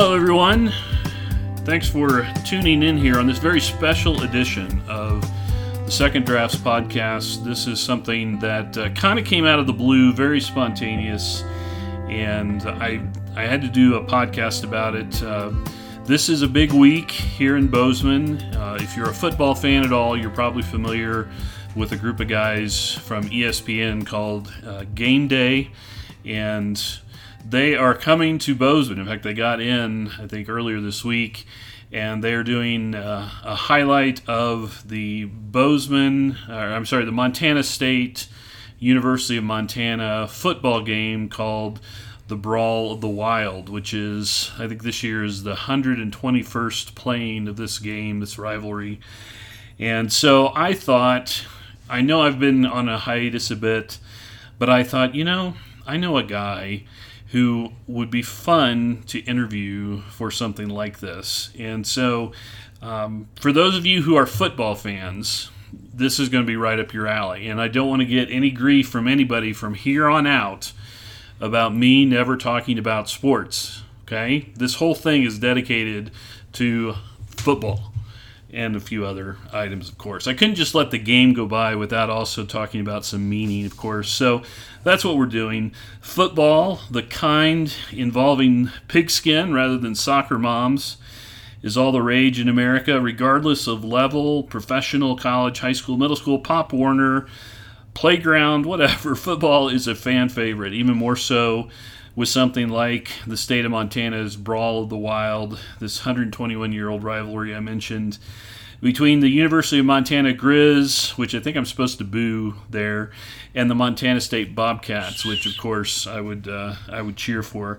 Hello, everyone. Thanks for tuning in here on this very special edition of the Second Drafts podcast. This is something that uh, kind of came out of the blue, very spontaneous, and I I had to do a podcast about it. Uh, this is a big week here in Bozeman. Uh, if you're a football fan at all, you're probably familiar with a group of guys from ESPN called uh, Game Day, and they are coming to Bozeman. In fact, they got in, I think, earlier this week, and they're doing uh, a highlight of the Bozeman, or I'm sorry, the Montana State University of Montana football game called the Brawl of the Wild, which is, I think, this year is the 121st playing of this game, this rivalry. And so I thought, I know I've been on a hiatus a bit, but I thought, you know, I know a guy who would be fun to interview for something like this. And so, um, for those of you who are football fans, this is going to be right up your alley. And I don't want to get any grief from anybody from here on out about me never talking about sports. Okay? This whole thing is dedicated to football and a few other items, of course. I couldn't just let the game go by without also talking about some meaning, of course. So that's what we're doing. Football, the kind involving pigskin rather than soccer moms, is all the rage in America, regardless of level professional, college, high school, middle school, Pop Warner, playground, whatever. Football is a fan favorite, even more so with something like the state of Montana's Brawl of the Wild, this 121 year old rivalry I mentioned between the University of Montana Griz, which I think I'm supposed to boo there, and the Montana State Bobcats, which of course I would uh, I would cheer for.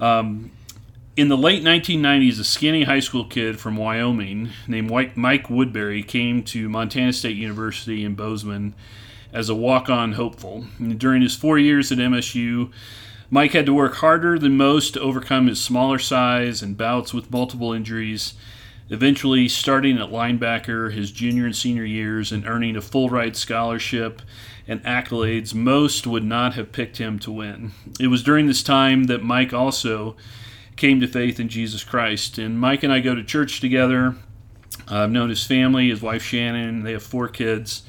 Um, in the late 1990s, a skinny high school kid from Wyoming named Mike Woodberry came to Montana State University in Bozeman as a walk-on hopeful. And during his four years at MSU, Mike had to work harder than most to overcome his smaller size and bouts with multiple injuries, eventually starting at linebacker his junior and senior years and earning a full ride scholarship and accolades most would not have picked him to win. It was during this time that Mike also came to faith in Jesus Christ. And Mike and I go to church together. I've known his family, his wife Shannon, they have four kids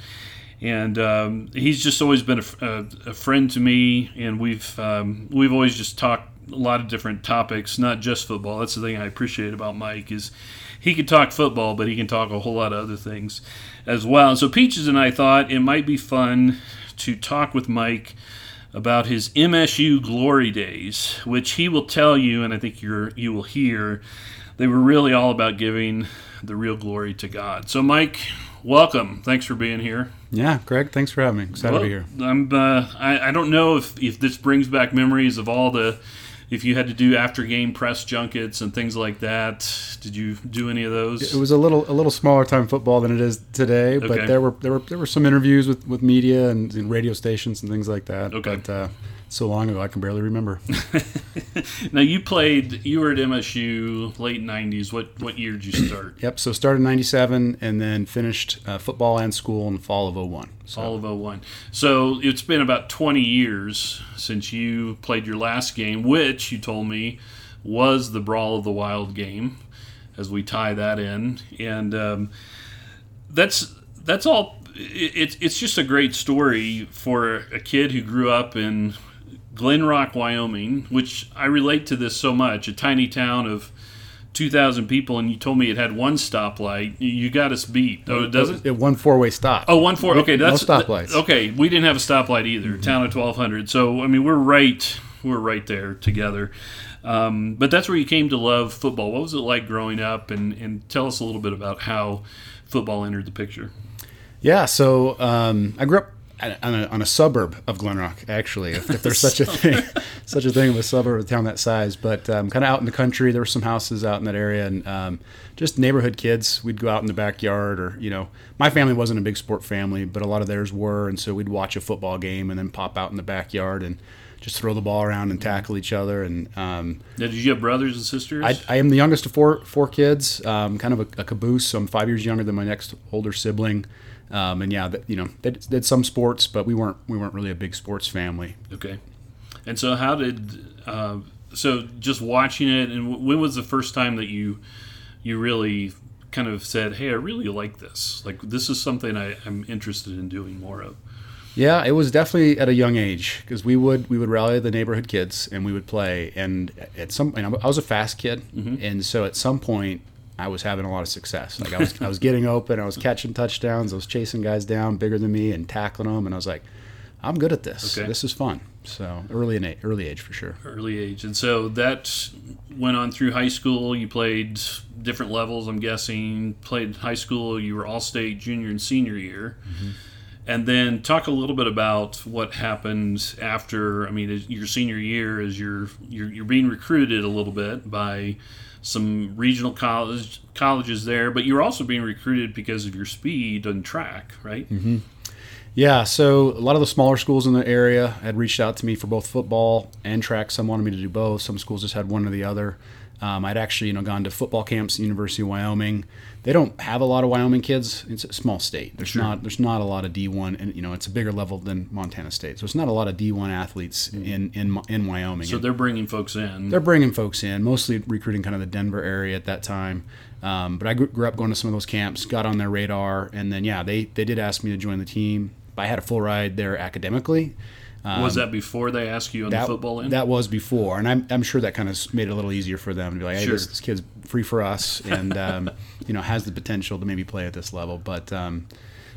and um, he's just always been a, a, a, friend to me, and we've um, we've always just talked a lot of different topics, not just football. That's the thing I appreciate about Mike is he can talk football, but he can talk a whole lot of other things as well. So Peaches and I thought it might be fun to talk with Mike about his MSU glory days, which he will tell you, and I think you're you will hear, they were really all about giving the real glory to God. So Mike, welcome. Thanks for being here. Yeah, Craig, thanks for having me. Excited well, to be here. I'm. Uh, I, I don't know if, if this brings back memories of all the, if you had to do after game press junkets and things like that. Did you do any of those? It was a little a little smaller time football than it is today, okay. but there were there were there were some interviews with, with media and, and radio stations and things like that. Okay. But, uh, so long ago I can barely remember. now you played. You were at MSU late '90s. What what year did you start? yep. So started '97 and then finished uh, football and school in the fall of 01. So. Fall of 01. So it's been about 20 years since you played your last game, which you told me was the Brawl of the Wild game. As we tie that in, and um, that's that's all it's it's just a great story for a kid who grew up in Glenrock, Wyoming, which I relate to this so much, a tiny town of 2,000 people, and you told me it had one stoplight. You got us beat. Oh, it doesn't? It one four way stop. Oh, one four. Okay, that's no stoplights. Okay, we didn't have a stoplight either. Mm-hmm. Town of 1,200. So I mean, we're right. We're right there together. Um, but that's where you came to love football. What was it like growing up? And, and tell us a little bit about how football entered the picture. Yeah, so um, I grew up on a, on a, suburb of Glenrock, actually, if, if there's such a thing, such a thing of a suburb of a town that size. But um, kind of out in the country, there were some houses out in that area, and um, just neighborhood kids. We'd go out in the backyard, or you know, my family wasn't a big sport family, but a lot of theirs were, and so we'd watch a football game and then pop out in the backyard and just throw the ball around and tackle each other. And um, did you have brothers and sisters? I, I, am the youngest of four four kids, um, kind of a, a caboose. So I'm five years younger than my next older sibling. Um, and yeah, you know, they did some sports, but we weren't we weren't really a big sports family. Okay. And so, how did uh, so just watching it, and when was the first time that you you really kind of said, "Hey, I really like this. Like this is something I, I'm interested in doing more of." Yeah, it was definitely at a young age because we would we would rally the neighborhood kids and we would play. And at some, and I was a fast kid, mm-hmm. and so at some point I was having a lot of success. Like I was I was getting open, I was catching touchdowns, I was chasing guys down bigger than me and tackling them, and I was like, I'm good at this. Okay. This is fun. So early in early age for sure. Early age, and so that went on through high school. You played different levels. I'm guessing played high school. You were all state junior and senior year. Mm-hmm and then talk a little bit about what happened after. I mean, your senior year, is you're, you're you're being recruited a little bit by some regional college colleges there, but you're also being recruited because of your speed and track, right? Mm-hmm. Yeah, so a lot of the smaller schools in the area had reached out to me for both football and track. Some wanted me to do both. Some schools just had one or the other. Um, I'd actually, you know, gone to football camps at University of Wyoming. They don't have a lot of Wyoming kids. It's a small state. There's sure. not there's not a lot of D1, and you know, it's a bigger level than Montana State. So it's not a lot of D1 athletes mm-hmm. in in in Wyoming. So they're bringing folks in. They're bringing folks in, mostly recruiting kind of the Denver area at that time. Um, but I grew up going to some of those camps, got on their radar, and then yeah, they they did ask me to join the team. I had a full ride there academically. Um, was that before they asked you on that, the football end? That was before, and I'm, I'm sure that kind of made it a little easier for them to be like, hey, sure. this, this, kid's free for us, and um, you know has the potential to maybe play at this level. But um,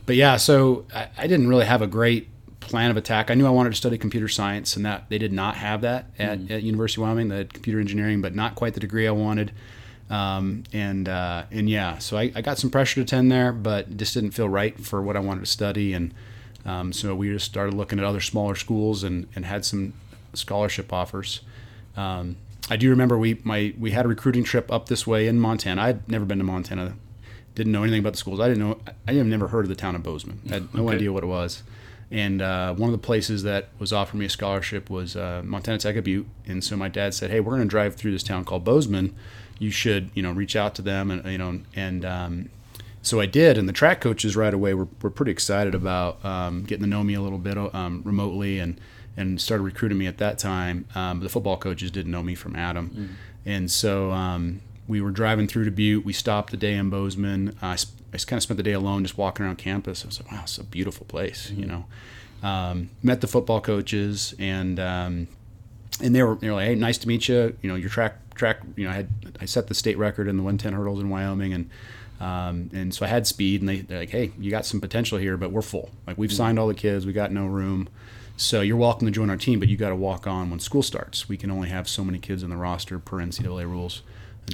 but yeah, so I, I, didn't really have a great plan of attack. I knew I wanted to study computer science, and that they did not have that at, mm. at University of Wyoming. They computer engineering, but not quite the degree I wanted. Um, and uh, and yeah, so I, I, got some pressure to attend there, but just didn't feel right for what I wanted to study and um, so we just started looking at other smaller schools and, and had some scholarship offers. Um, I do remember we my we had a recruiting trip up this way in Montana. I'd never been to Montana, didn't know anything about the schools. I didn't know I had never heard of the town of Bozeman. I had no okay. idea what it was. And uh, one of the places that was offering me a scholarship was uh, Montana Tech Butte. And so my dad said, "Hey, we're going to drive through this town called Bozeman. You should, you know, reach out to them and you know and um, so I did, and the track coaches right away were, were pretty excited about um, getting to know me a little bit um, remotely and and started recruiting me at that time. Um, the football coaches didn't know me from Adam, mm. and so um, we were driving through to Butte. We stopped a day in Bozeman. I, sp- I kind of spent the day alone, just walking around campus. I was like, wow, it's a beautiful place, mm. you know. Um, met the football coaches and um, and they were they were like, hey, nice to meet you. You know, your track track. You know, I had I set the state record in the 110 hurdles in Wyoming and um, and so I had speed, and they, they're like, "Hey, you got some potential here, but we're full. Like we've mm-hmm. signed all the kids, we got no room. So you're welcome to join our team, but you got to walk on when school starts. We can only have so many kids on the roster per NCAA rules."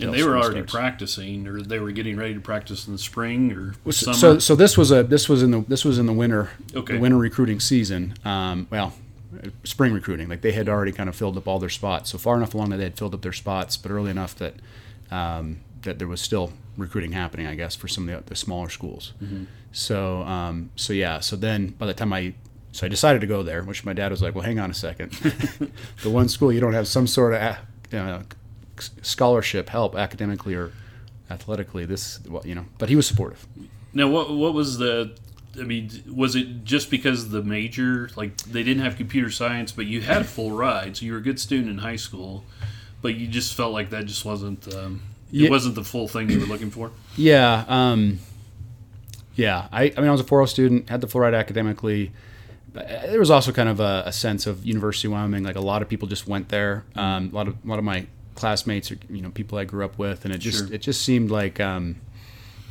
And they were already starts. practicing, or they were getting ready to practice in the spring or so, summer. So, so this was a this was in the this was in the winter, okay. the winter recruiting season. Um, well, spring recruiting. Like they had already kind of filled up all their spots. So far enough along that they had filled up their spots, but early enough that um, that there was still recruiting happening, I guess, for some of the, the smaller schools. Mm-hmm. So, um, so yeah. So then, by the time I, so I decided to go there, which my dad was like, "Well, hang on a second. the one school you don't have some sort of uh, scholarship help academically or athletically. This, well, you know." But he was supportive. Now, what what was the I mean, was it just because the major, like they didn't have computer science, but you had a full ride, so you were a good student in high school, but you just felt like that just wasn't um, it wasn't the full thing you were looking for. Yeah, um, yeah. I, I mean, I was a 4.0 student, had the full ride academically. There was also kind of a, a, sense of University of Wyoming. Like a lot of people just went there. Um, a lot of a lot of my classmates are you know people I grew up with, and it just sure. it just seemed like um,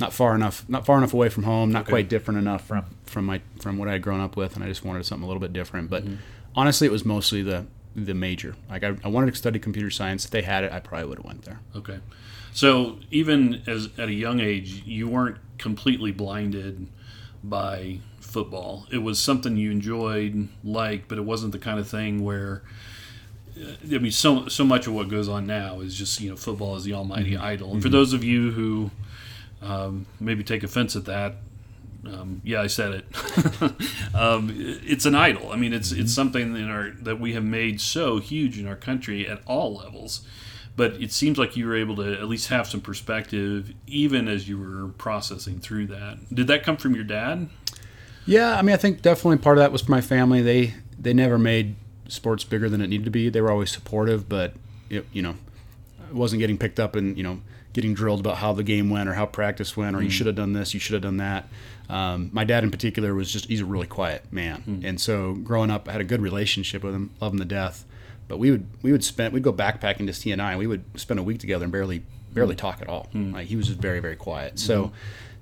not far enough, not far enough away from home, not okay. quite different enough from from my from what I had grown up with, and I just wanted something a little bit different. But mm-hmm. honestly, it was mostly the the major. Like I, I wanted to study computer science. If they had it, I probably would have went there. Okay. So even as at a young age, you weren't completely blinded by football. It was something you enjoyed, like, but it wasn't the kind of thing where. I mean, so so much of what goes on now is just you know football is the almighty mm-hmm. idol. And for mm-hmm. those of you who um, maybe take offense at that, um, yeah, I said it. um, it's an idol. I mean, it's it's mm-hmm. something in our that we have made so huge in our country at all levels but it seems like you were able to at least have some perspective even as you were processing through that. Did that come from your dad? Yeah, I mean, I think definitely part of that was for my family. They they never made sports bigger than it needed to be. They were always supportive, but it, you know, I wasn't getting picked up and you know getting drilled about how the game went or how practice went or you should have done this, you should have done that. Um, my dad in particular was just he's a really quiet man, and so growing up, I had a good relationship with him, love him to death. But we would we would spend we'd go backpacking to CNI and we would spend a week together and barely barely talk at all. Like he was just very very quiet. So.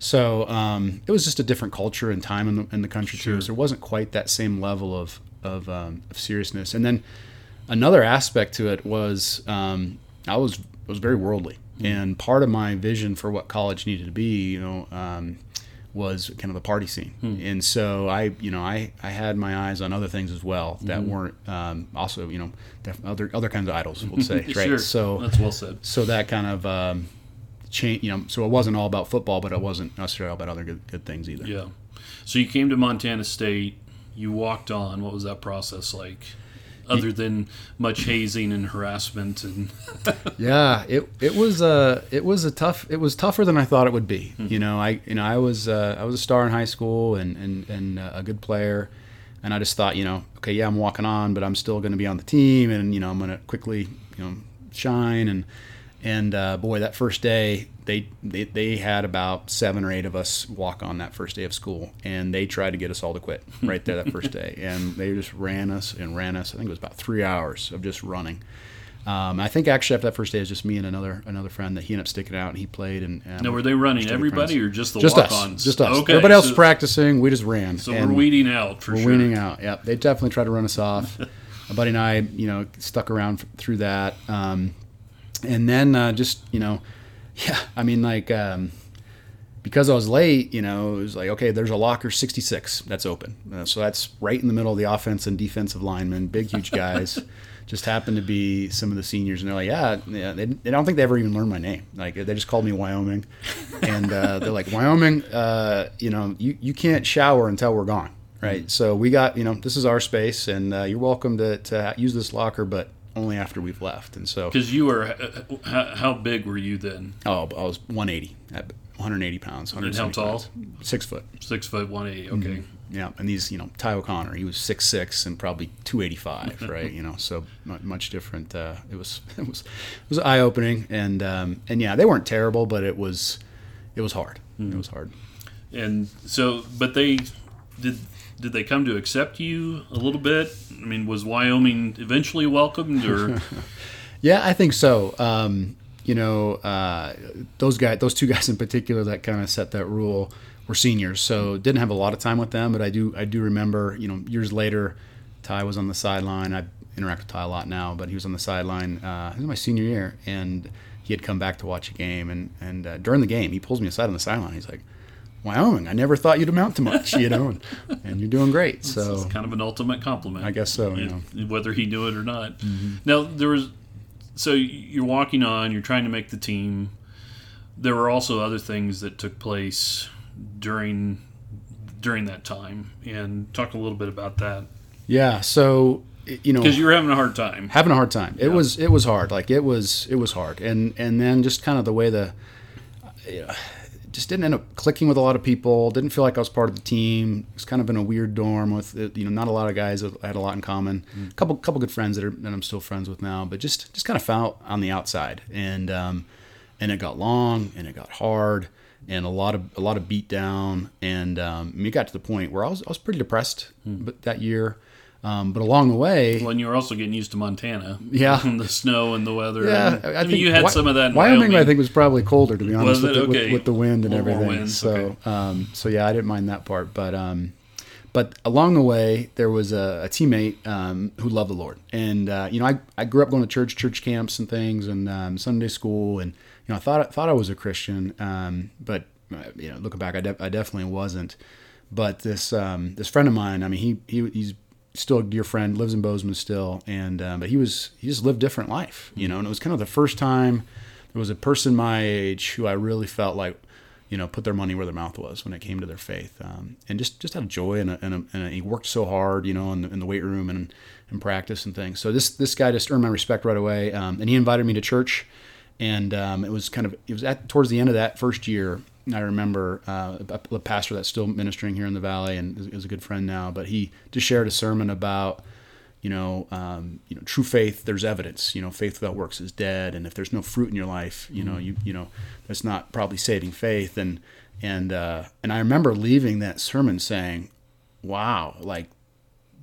So um, it was just a different culture and time in the, in the country too. So there wasn't quite that same level of of, um, of seriousness. And then another aspect to it was um, I was was very worldly, and part of my vision for what college needed to be, you know, um, was kind of the party scene. And so I, you know, I I had my eyes on other things as well that weren't um, also, you know, def- other other kinds of idols, we'll say, right? Sure. So that's well said. so that kind of um, change, you know, so it wasn't all about football, but it wasn't necessarily all about other good, good things either. Yeah. So you came to Montana State. You walked on. What was that process like? Other than much hazing and harassment and Yeah, it it was uh it was a tough it was tougher than I thought it would be. Hmm. You know, I you know I was uh, I was a star in high school and and and uh, a good player, and I just thought you know okay yeah I'm walking on, but I'm still going to be on the team, and you know I'm going to quickly you know shine and and uh, boy that first day they, they they had about seven or eight of us walk on that first day of school, and they tried to get us all to quit right there that first day, and they just ran us and ran us. I think it was about three hours of just running. Um, I think actually after that first day, it was just me and another another friend that he ended up sticking out, and he played. And, and now were they running everybody friends. or just the just us, walk-ons? just us. Okay, Everybody else so, was practicing. We just ran. So we're weeding out for sure. we're sure. weaning out. Yep, they definitely tried to run us off. My buddy and I, you know, stuck around f- through that, um, and then uh, just you know, yeah, I mean like. Um, because I was late, you know, it was like, okay, there's a locker 66 that's open. Uh, so that's right in the middle of the offense and defensive linemen, big, huge guys. just happened to be some of the seniors, and they're like, yeah, yeah they, they don't think they ever even learned my name. Like, they just called me Wyoming. And uh, they're like, Wyoming, uh, you know, you, you can't shower until we're gone, right? So we got, you know, this is our space, and uh, you're welcome to, to use this locker, but only after we've left. And so, Because you were, uh, how, how big were you then? oh, I was 180, at 180 pounds. And how tall? pounds. Six foot. Six foot one eighty. Okay. Mm-hmm. Yeah, and these, you know, Ty O'Connor, he was six six and probably two eighty five, right? You know, so much different. Uh, it was it was it was eye opening, and um, and yeah, they weren't terrible, but it was it was hard. It was hard. And so, but they did. Did they come to accept you a little bit? I mean, was Wyoming eventually welcomed, or Yeah, I think so. Um, you know, uh, those guys, those two guys in particular that kind of set that rule were seniors, so didn't have a lot of time with them. But I do, I do remember, you know, years later, Ty was on the sideline. I interact with Ty a lot now, but he was on the sideline. Uh, was my senior year, and he had come back to watch a game, and and uh, during the game, he pulls me aside on the sideline. He's like. Wyoming, I never thought you'd amount to much, you know, and, and you're doing great. So it's kind of an ultimate compliment? I guess so, you know. whether he knew it or not. Mm-hmm. Now there was, so you're walking on, you're trying to make the team. There were also other things that took place during during that time, and talk a little bit about that yeah, so you know, because you were having a hard time. having a hard time. It was it was hard. Like it was it was hard. And and then just kind of the way the you know, just didn't end up clicking with a lot of people. Didn't feel like I was part of the team. It was kind of in a weird dorm with you know not a lot of guys that had a lot in common. A couple couple good friends that are that I'm still friends with now, but just just kind of felt on the outside. And um, and it got long and it got hard and a lot of a lot of beat down and um, it got to the point where I was I was pretty depressed but that year. Um, but along the way, Well, and you were also getting used to Montana. Yeah. the snow and the weather. Yeah, and- I, I, mean, think you had Wy- some of that. In Wyoming, Wyoming, I think, was probably colder to be honest, with, it? the, with- with, the wind and A little more everything. winds, so, okay. um, so yeah, I didn't mind that part. But, um, but along the way, there was a, a teammate um, who loved the Lord, and uh, you know, I, I grew up going to church, church camps, and things, and um, Sunday school, and you know, I thought thought I was a Christian, um, but uh, you know, looking back, I, de- I definitely wasn't. But this um, this friend of mine, I mean, he, he he's still a dear friend, lives in Bozeman still, and uh, but he was he just lived different life, you know. And it was kind of the first time there was a person my age who I really felt like, you know, put their money where their mouth was when it came to their faith, um, and just just had joy and, a, and, a, and a, he worked so hard, you know, in the, in the weight room and in practice and things. So this this guy just earned my respect right away, um, and he invited me to church, and um, it was kind of it was at towards the end of that first year. I remember uh, a, pastor that's still ministering here in the valley and is, is a good friend now, but he just shared a sermon about you know, um, you know, true faith. There's evidence. You know, faith without works is dead. And if there's no fruit in your life, you know, you you know, that's not probably saving faith. And and uh, and I remember leaving that sermon saying, "Wow, like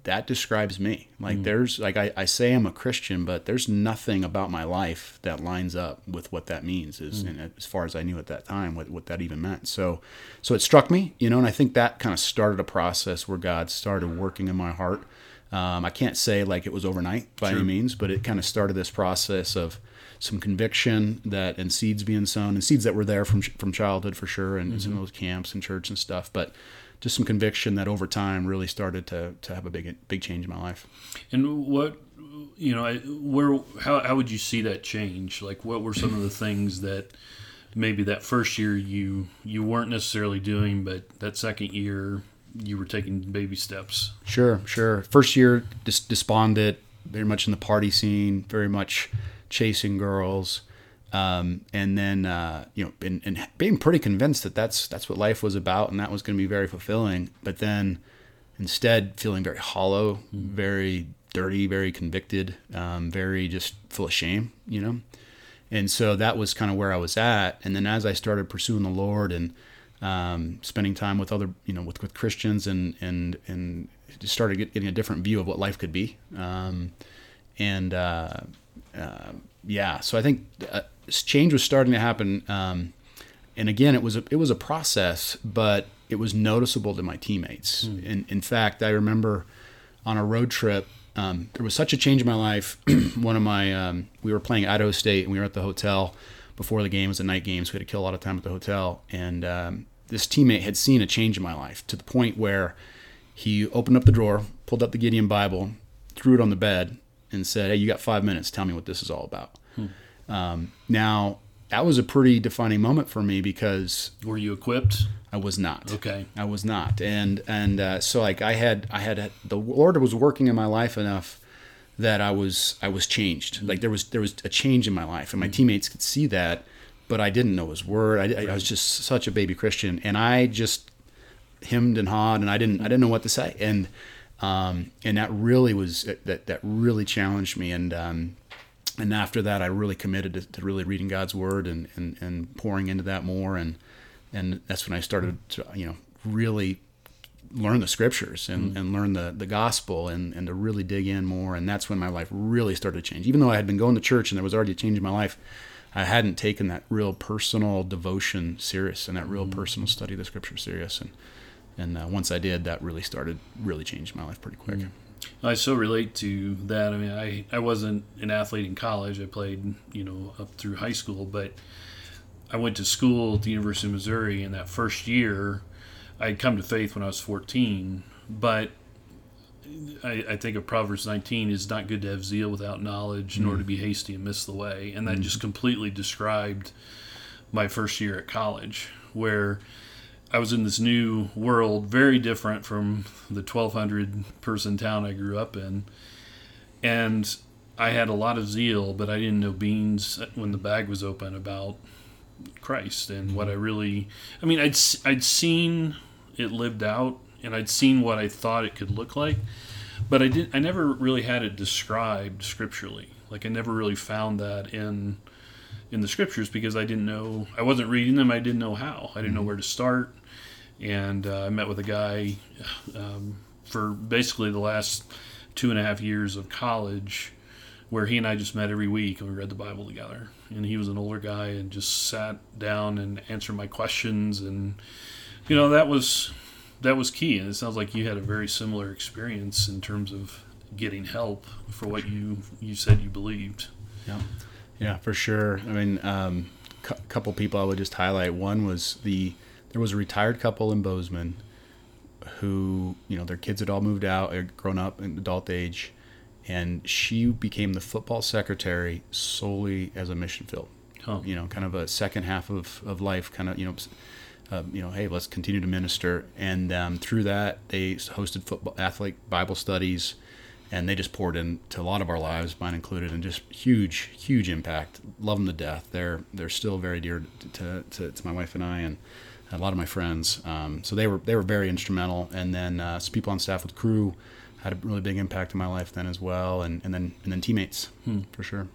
that describes me. Like mm. there's like I, I say I'm a Christian, but there's nothing about my life that lines up with what that means. Is mm. and uh, as far as I knew at that time, what what that even meant. So so it struck me, you know, and I think that kind of started a process where God started working in my heart. Um, I can't say like it was overnight by any means, but it kind of started this process of some conviction that and seeds being sown and seeds that were there from from childhood for sure and mm-hmm. some of those camps and church and stuff, but just some conviction that over time really started to to have a big big change in my life. And what you know, where how how would you see that change? Like, what were some of the things that maybe that first year you you weren't necessarily doing, but that second year you were taking baby steps? Sure, sure. First year, dis- despondent, very much in the party scene, very much chasing girls, um, and then uh, you know, and, and being pretty convinced that that's that's what life was about, and that was going to be very fulfilling. But then, instead, feeling very hollow, very dirty, very convicted, um, very just full of shame, you know. And so that was kind of where I was at. And then as I started pursuing the Lord and um, spending time with other, you know, with, with Christians and, and, and just started get- getting a different view of what life could be. Um, and, uh, uh, yeah, so I think uh, change was starting to happen. Um, and again, it was a, it was a process, but it was noticeable to my teammates. In, in fact, I remember on a road trip, um, there was such a change in my life. One of my, um, we were playing Idaho State, and we were at the hotel before the game. It was a night game, so we had to kill a lot of time at the hotel. And um, this teammate had seen a change in my life to the point where he opened up the drawer, pulled up the Gideon Bible, threw it on the bed, and said, "Hey, you got five minutes. Tell me what this is all about." Um, now, that was a pretty defining moment for me because Were you equipped? I was not. Okay. I was not, and and uh, so like I had I had the Lord was working in my life enough that I was I was changed. Like there was there was a change in my life, and my teammates could see that, but I didn't know His word. I, I was just such a baby Christian, and I just hemmed and hawed, and I didn't I didn't know what to say, and um, and that really was that that really challenged me, and um, and after that, I really committed to, to really reading God's word and, and, and pouring into that more. And, and that's when I started mm-hmm. to, you know, really learn the scriptures and, mm-hmm. and learn the, the gospel and, and to really dig in more. And that's when my life really started to change. Even though I had been going to church and there was already a change in my life, I hadn't taken that real personal devotion serious and that real mm-hmm. personal study of the scripture serious. And, and uh, once I did, that really started really changed my life pretty quick. I so relate to that. I mean, I, I wasn't an athlete in college. I played, you know, up through high school, but I went to school at the University of Missouri. And that first year, I had come to faith when I was 14. But I, I think of Proverbs 19 is not good to have zeal without knowledge, nor to mm. be hasty and miss the way. And that mm. just completely described my first year at college, where I was in this new world, very different from the 1,200 person town I grew up in. And I had a lot of zeal, but I didn't know beans when the bag was open about Christ and what I really. I mean, I'd, I'd seen it lived out and I'd seen what I thought it could look like, but I, didn't, I never really had it described scripturally. Like, I never really found that in in the scriptures because I didn't know I wasn't reading them. I didn't know how. I didn't know where to start. And uh, I met with a guy um, for basically the last two and a half years of college, where he and I just met every week and we read the Bible together. And he was an older guy and just sat down and answered my questions. And you know that was that was key. And it sounds like you had a very similar experience in terms of getting help for what you you said you believed. Yeah, yeah, for sure. I mean, um, a couple people I would just highlight. One was the there was a retired couple in Bozeman who you know their kids had all moved out, had grown up in adult age, and she became the football secretary solely as a mission field. Huh. You know, kind of a second half of, of life, kind of you know. Uh, you know, hey, let's continue to minister, and um, through that, they hosted football athlete Bible studies, and they just poured into a lot of our lives, mine included, and just huge, huge impact. Love them to death. They're they're still very dear to, to, to my wife and I, and a lot of my friends. Um, so they were they were very instrumental. And then uh, some people on staff with Cru had a really big impact in my life then as well, and, and then and then teammates Hmm. for sure.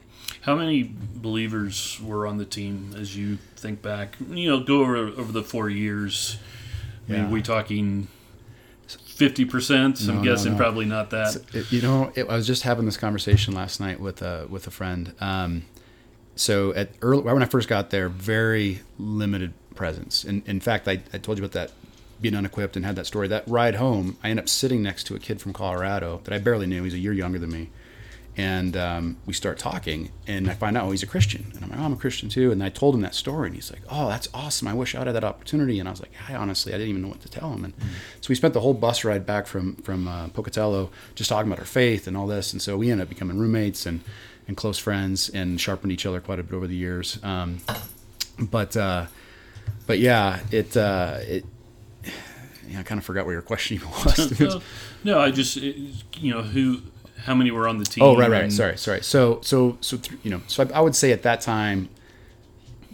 How many believers were on the team as you think back? You know, go over over the four years. I mean, Yeah. we talking fifty percent? No, I'm no, guessing no. probably not that. So, it- you know, it, I was just having this conversation last night with a with a friend. Um, so at early right when I first got there, very limited presence. And in fact, I, I told you about that being unequipped and had that story. That ride home, I end up sitting next to a kid from Colorado that I barely knew. He's a year younger than me. And um, we start talking, and I find out oh, he's a Christian, and I'm like, oh, I'm a Christian too. And I told him that story, and he's like, oh, that's awesome. I wish I had that opportunity. And I was like, honestly, I didn't even know what to tell him. And so we spent the whole bus ride back from from uh, Pocatello just talking about our faith and all this. And so we ended up becoming roommates and and close friends, and sharpened each other quite a bit over the years. Um, but uh, but yeah, it uh, it. Yeah, I kind of forgot what your question was. no, no, I just it- you know who, how many were on the team? Oh, right, right. Sorry, sorry. So, so, so, th- you know, so I, I would say at that time,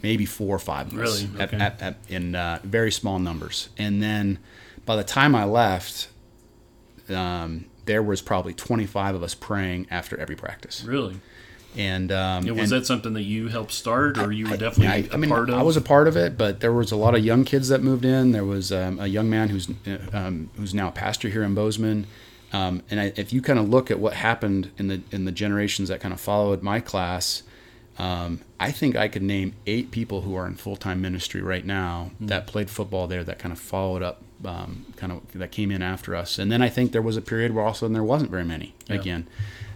maybe four or five of us Really? Okay. at, at, in uh, very small numbers. And then by the time I left, um, there was probably 25 of us praying after every practice. Really? And, um, Yeah, was and that something that you helped start, or you were I- definitely I, a I mean, part of? I was a part of it, but there was a lot of young kids that moved in. There was um, a young man who's uh, um, who's now a pastor here in Bozeman. Um, and I, if you kind of look at what happened in the in the generations that kind of followed my class, um, I think I could name eight people who are in full time ministry right now Hmm. that played football there that kind of followed up, um, kind of that came in after us. And then I think there was a period where all of a sudden there wasn't very many Yeah. again.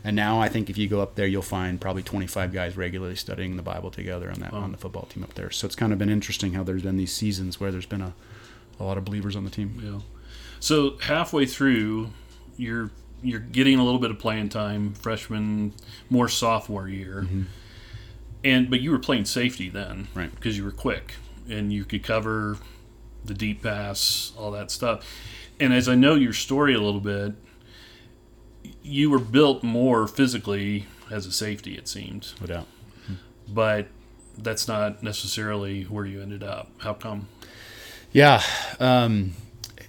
And now I think if you go up there, you'll find probably 25 guys regularly studying the Bible together on that Wow. on the football team up there. So it's kind of been interesting how there's been these seasons where there's been a, a lot of believers on the team. Yeah. So halfway through, you're you're getting a little bit of playing time, freshman, more sophomore year, Mm-hmm. and but you were playing safety then, Right. Because you were quick and you could cover the deep pass, all that stuff. And as I know your story a little bit, you were built more physically as a safety, it seemed, No doubt. but that's not necessarily where you ended up. How come? Yeah. Um,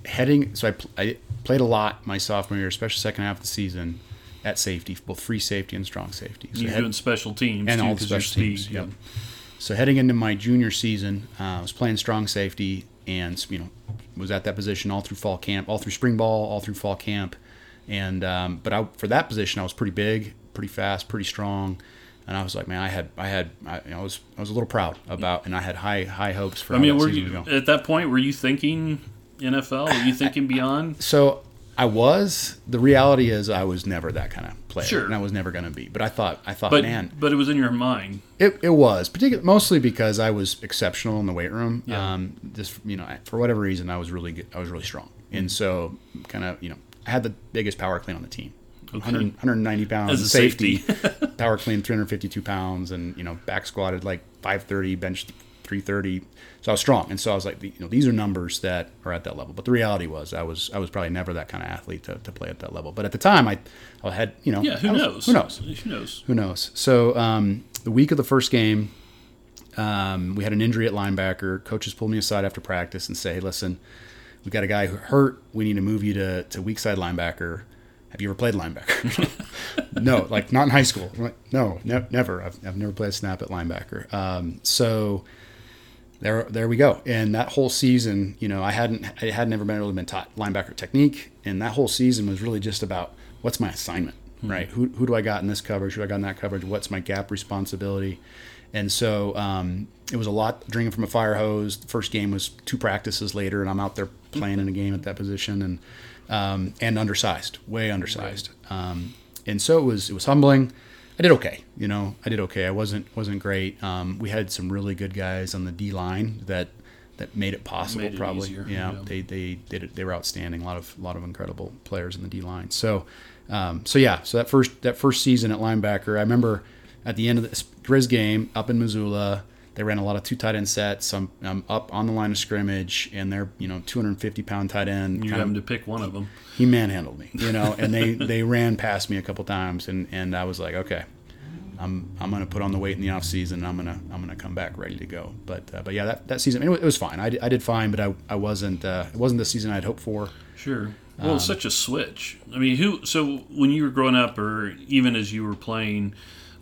heading, so I, pl- I played a lot my sophomore year, especially second half of the season at safety, both free safety and strong safety. So You're head- doing special teams and too, all the special teams. Yep. So heading into my junior season, uh, I was playing strong safety, and you know, was at that position all through fall camp, all through spring ball, all through fall camp, and um, but I for that position I was pretty big, pretty fast, pretty strong, and I was like, man, I had I had I, I was I was a little proud about, and I had high high hopes for. I mean, were you at that point? Were you thinking NFL? Were you thinking beyond? So I was. The reality is, I was never that kind of player, Sure. and I was never going to be. But I thought, I thought, But man, but it was in your mind. It, it was particularly mostly because I was exceptional in the weight room. Yeah. Um, just you know, for whatever reason, I was really good. I was really strong, and so kind of you know, I had the biggest power clean on the team. Okay. 100, 190 pounds As a safety, safety. power clean 352 pounds, and you know back squatted like 530, bench 330. So I was strong, and so I was like, you know, these are numbers that are at that level. But the reality was, I was I was probably never that kind of athlete to, to play at that level. But at the time, I, I had you know, Yeah, who was- knows? Who knows? Who knows? Who knows? So um, the week of the first game, um, we had an injury at linebacker. Coaches pulled me aside after practice and say, "Hey, listen, we got a guy who hurt. We need to move you to, to weak side linebacker. Have you ever played linebacker? no, like not in high school. Like, no, ne- never. I've, I've never played a snap at linebacker. Um, so there, there we go. And that whole season, you know, I hadn't, I had never been really been taught linebacker technique, and that whole season was really just about what's my assignment, right? Who, who do I got in this coverage? Who do I got in that coverage? What's my gap responsibility? And so um, it was a lot drinking from a fire hose. The first game was two practices later, and I'm out there playing in a game at that position, and um, and undersized, way undersized. Um, and so it was it was humbling. I did okay, you know. I did okay. I wasn't wasn't great. Um, we had some really good guys on the D line that that made it possible. Made it probably, easier, yeah. yeah. They they they did, they were outstanding. A lot of a lot of incredible players in the D line. So um, so yeah. So that first that first season at linebacker, I remember at the end of the Griz game up in Missoula. They ran a lot of two tight end sets. I'm, I'm up on the line of scrimmage, and they're you know 250 pound tight end. You're kind of- having to pick one of them. he manhandled me, you know, and they they ran past me a couple times, and and I was like, okay, I'm I'm gonna put on the weight in the off season. I'm gonna I'm gonna come back ready to go. But uh, but yeah, that, that season I mean, it was fine. I did, I did fine, but I, I wasn't uh, it wasn't the season I'd hoped for. Sure. Well, it's such a switch. I mean, who? So when you were growing up, or even as you were playing,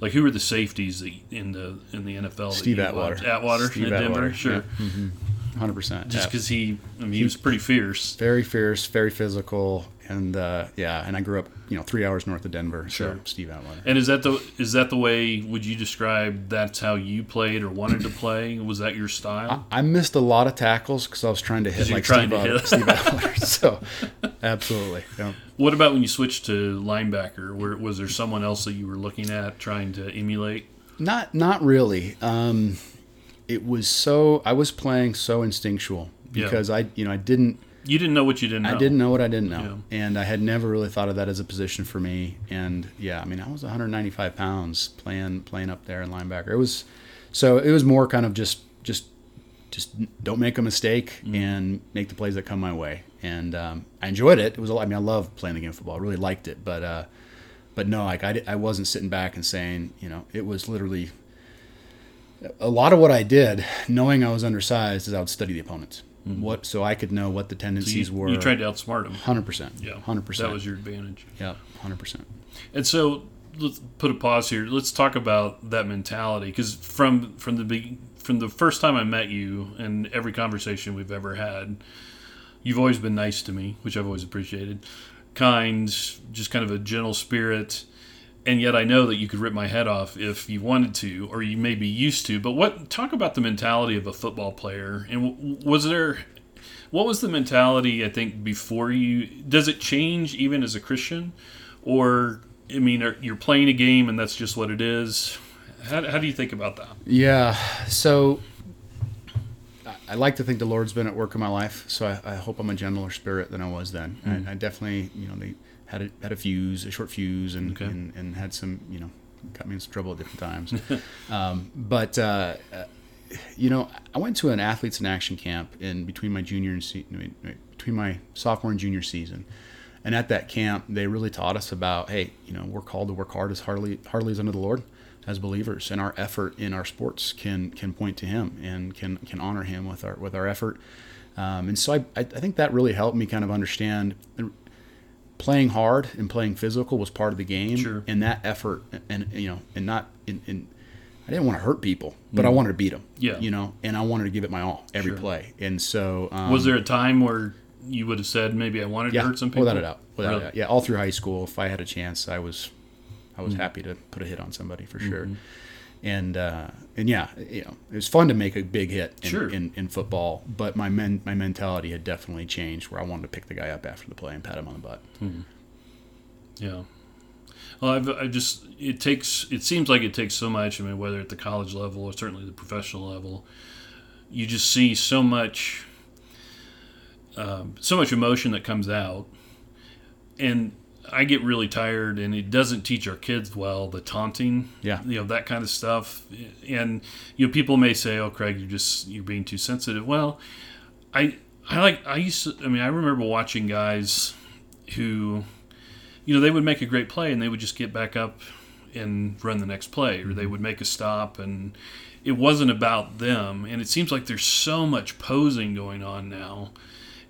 like who were the safeties in the in the NFL? that Steve Atwater. watched? Atwater Steve in Denver, Atwater, sure. Mm-hmm. Hundred percent. Just because he, I mean, he was pretty fierce. very fierce, very physical, and uh, yeah. And I grew up, you know, three hours north of Denver. Sure. So Steve Atwater. And is that the is that the way? Would you describe that's how you played or wanted to play? Was that your style? I missed a lot of tackles because I was trying to hit like Steve, to hit. Steve. So, absolutely. Yeah. What about when you switched to linebacker? Where was there someone else that you were looking at trying to emulate? Not not really. Um, it was so I was playing so instinctual Yeah. because I you know I didn't You didn't know what you didn't know. I didn't know what I didn't know, and I had never really thought of that as a position for me. And yeah, I mean I was 195 pounds playing playing up there in linebacker. It was so it was more kind of just just just don't make a mistake and make the plays that come my way. And um, I enjoyed it. It was a lot- I mean I love playing the game of football. I really liked it, but. Uh, but no, like I, I wasn't sitting back and saying, you know, it was literally a lot of what I did, knowing I was undersized, is I would study the opponents. Mm-hmm. What so I could know what the tendencies You, were. you tried to outsmart him. hundred percent. Yeah, hundred percent. That was your advantage. yeah, hundred percent. And so let's put a pause here. Let's talk about that mentality because from from the be- from the first time I met you and every conversation we've ever had, you've always been nice to me, which I've always appreciated. Kind, just kind of a gentle spirit. And yet I know that you could rip my head off if you wanted to, or you may be used to. But what talk about the mentality of a football player? And was there what was the mentality? I think before you does it change even as a Christian, or I mean, are, you're playing a game and that's just what it is. How, how do you think about that? Yeah. So I- like to think the Lord's been at work in my life. So I, I hope I'm a gentler spirit than I was then. I, mm. I definitely, you know, they had a, had a fuse, a short fuse, and, Okay. and and had some, you know, got me in some trouble at different times. um, but uh, uh, you know, I went to an athletes in action camp in between my junior and se- between my sophomore and junior season. And at that camp, they really taught us about, hey, you know, we're called to work hard as hardly hardly as under the Lord as believers, and our effort in our sports can can point to Him and can can honor Him with our with our effort. Um, and so I, I I think that really helped me kind of understand playing hard and playing physical was part of the game, Sure. and that effort and you know and not in. in I didn't want to hurt people, but I wanted to beat them. Mm. Yeah. you know, and I wanted to give it my all every Sure. play. And so, um, Was there a time where you would have said maybe I wanted yeah, to hurt some people? without a doubt, without Really? a doubt. Yeah, all through high school, if I had a chance, I was, I Mm. was happy to put a hit on somebody for sure. Mm-hmm. And uh, and yeah, you know, it was fun to make a big hit in, Sure. in, in football, but my men, my mentality had definitely changed where I wanted to pick the guy up after the play and pat him on the butt. Yeah. Well, I've, I just it takes it seems like it takes so much. I mean, whether at the college level or certainly the professional level, you just see so much, um, so much emotion that comes out, and I get really tired, and it doesn't teach our kids well the taunting, Yeah. you know that kind of stuff, and you know people may say, "Oh, Craig, you're just you're being too sensitive." Well, I I like I used to. I mean, I remember watching guys who you know, they would make a great play and they would just get back up and run the next play, or they mm-hmm. would make a stop, and it wasn't about them. And it seems like there's so much posing going on now.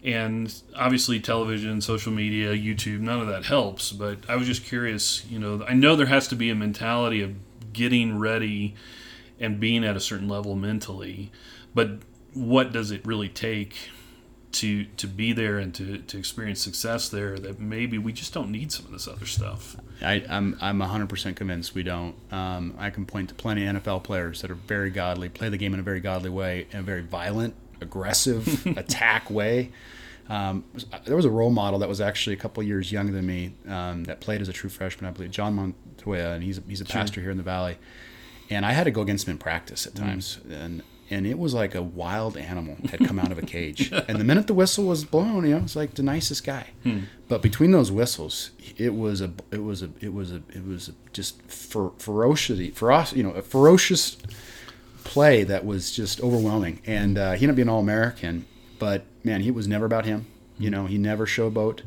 And obviously, television, social media, YouTube, none of that helps. But I was just curious, you know, I know there has to be a mentality of getting ready and being at a certain level mentally, but what does it really take to to be there and to, to experience success there that maybe we just don't need some of this other stuff. I, I'm I'm 100% convinced we don't. Um, I can point to plenty of NFL players that are very godly, play the game in a very godly way, and very violent, aggressive attack way. Um, there was a role model that was actually a couple years younger than me um, that played as a true freshman, I believe, John Montoya, and he's a, he's a pastor here in the Valley. And I had to go against him in practice at times, and and it was like a wild animal had come out of a cage. and the minute the whistle was blown, you know, it's like the nicest guy. But between those whistles, it was a it was a it was a it was a just fer- ferocity, feroc, you know, a ferocious play that was just overwhelming. And uh, he ended up being all American, but man, he was never about him. You know, he never showboat.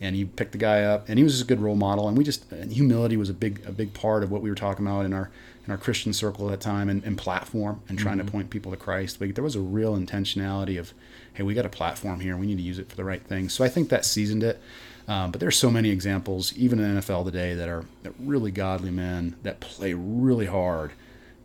and he picked the guy up, and he was just a good role model. And we just and humility was a big a big part of what we were talking about in our in our Christian circle at that time, and, and platform, and trying to point people to Christ. Like there was a real intentionality of, hey, we got a platform here, and we need to use it for the right thing. So I think that seasoned it. Um, but there's so many examples, even in NFL today, that are that really godly men that play really hard,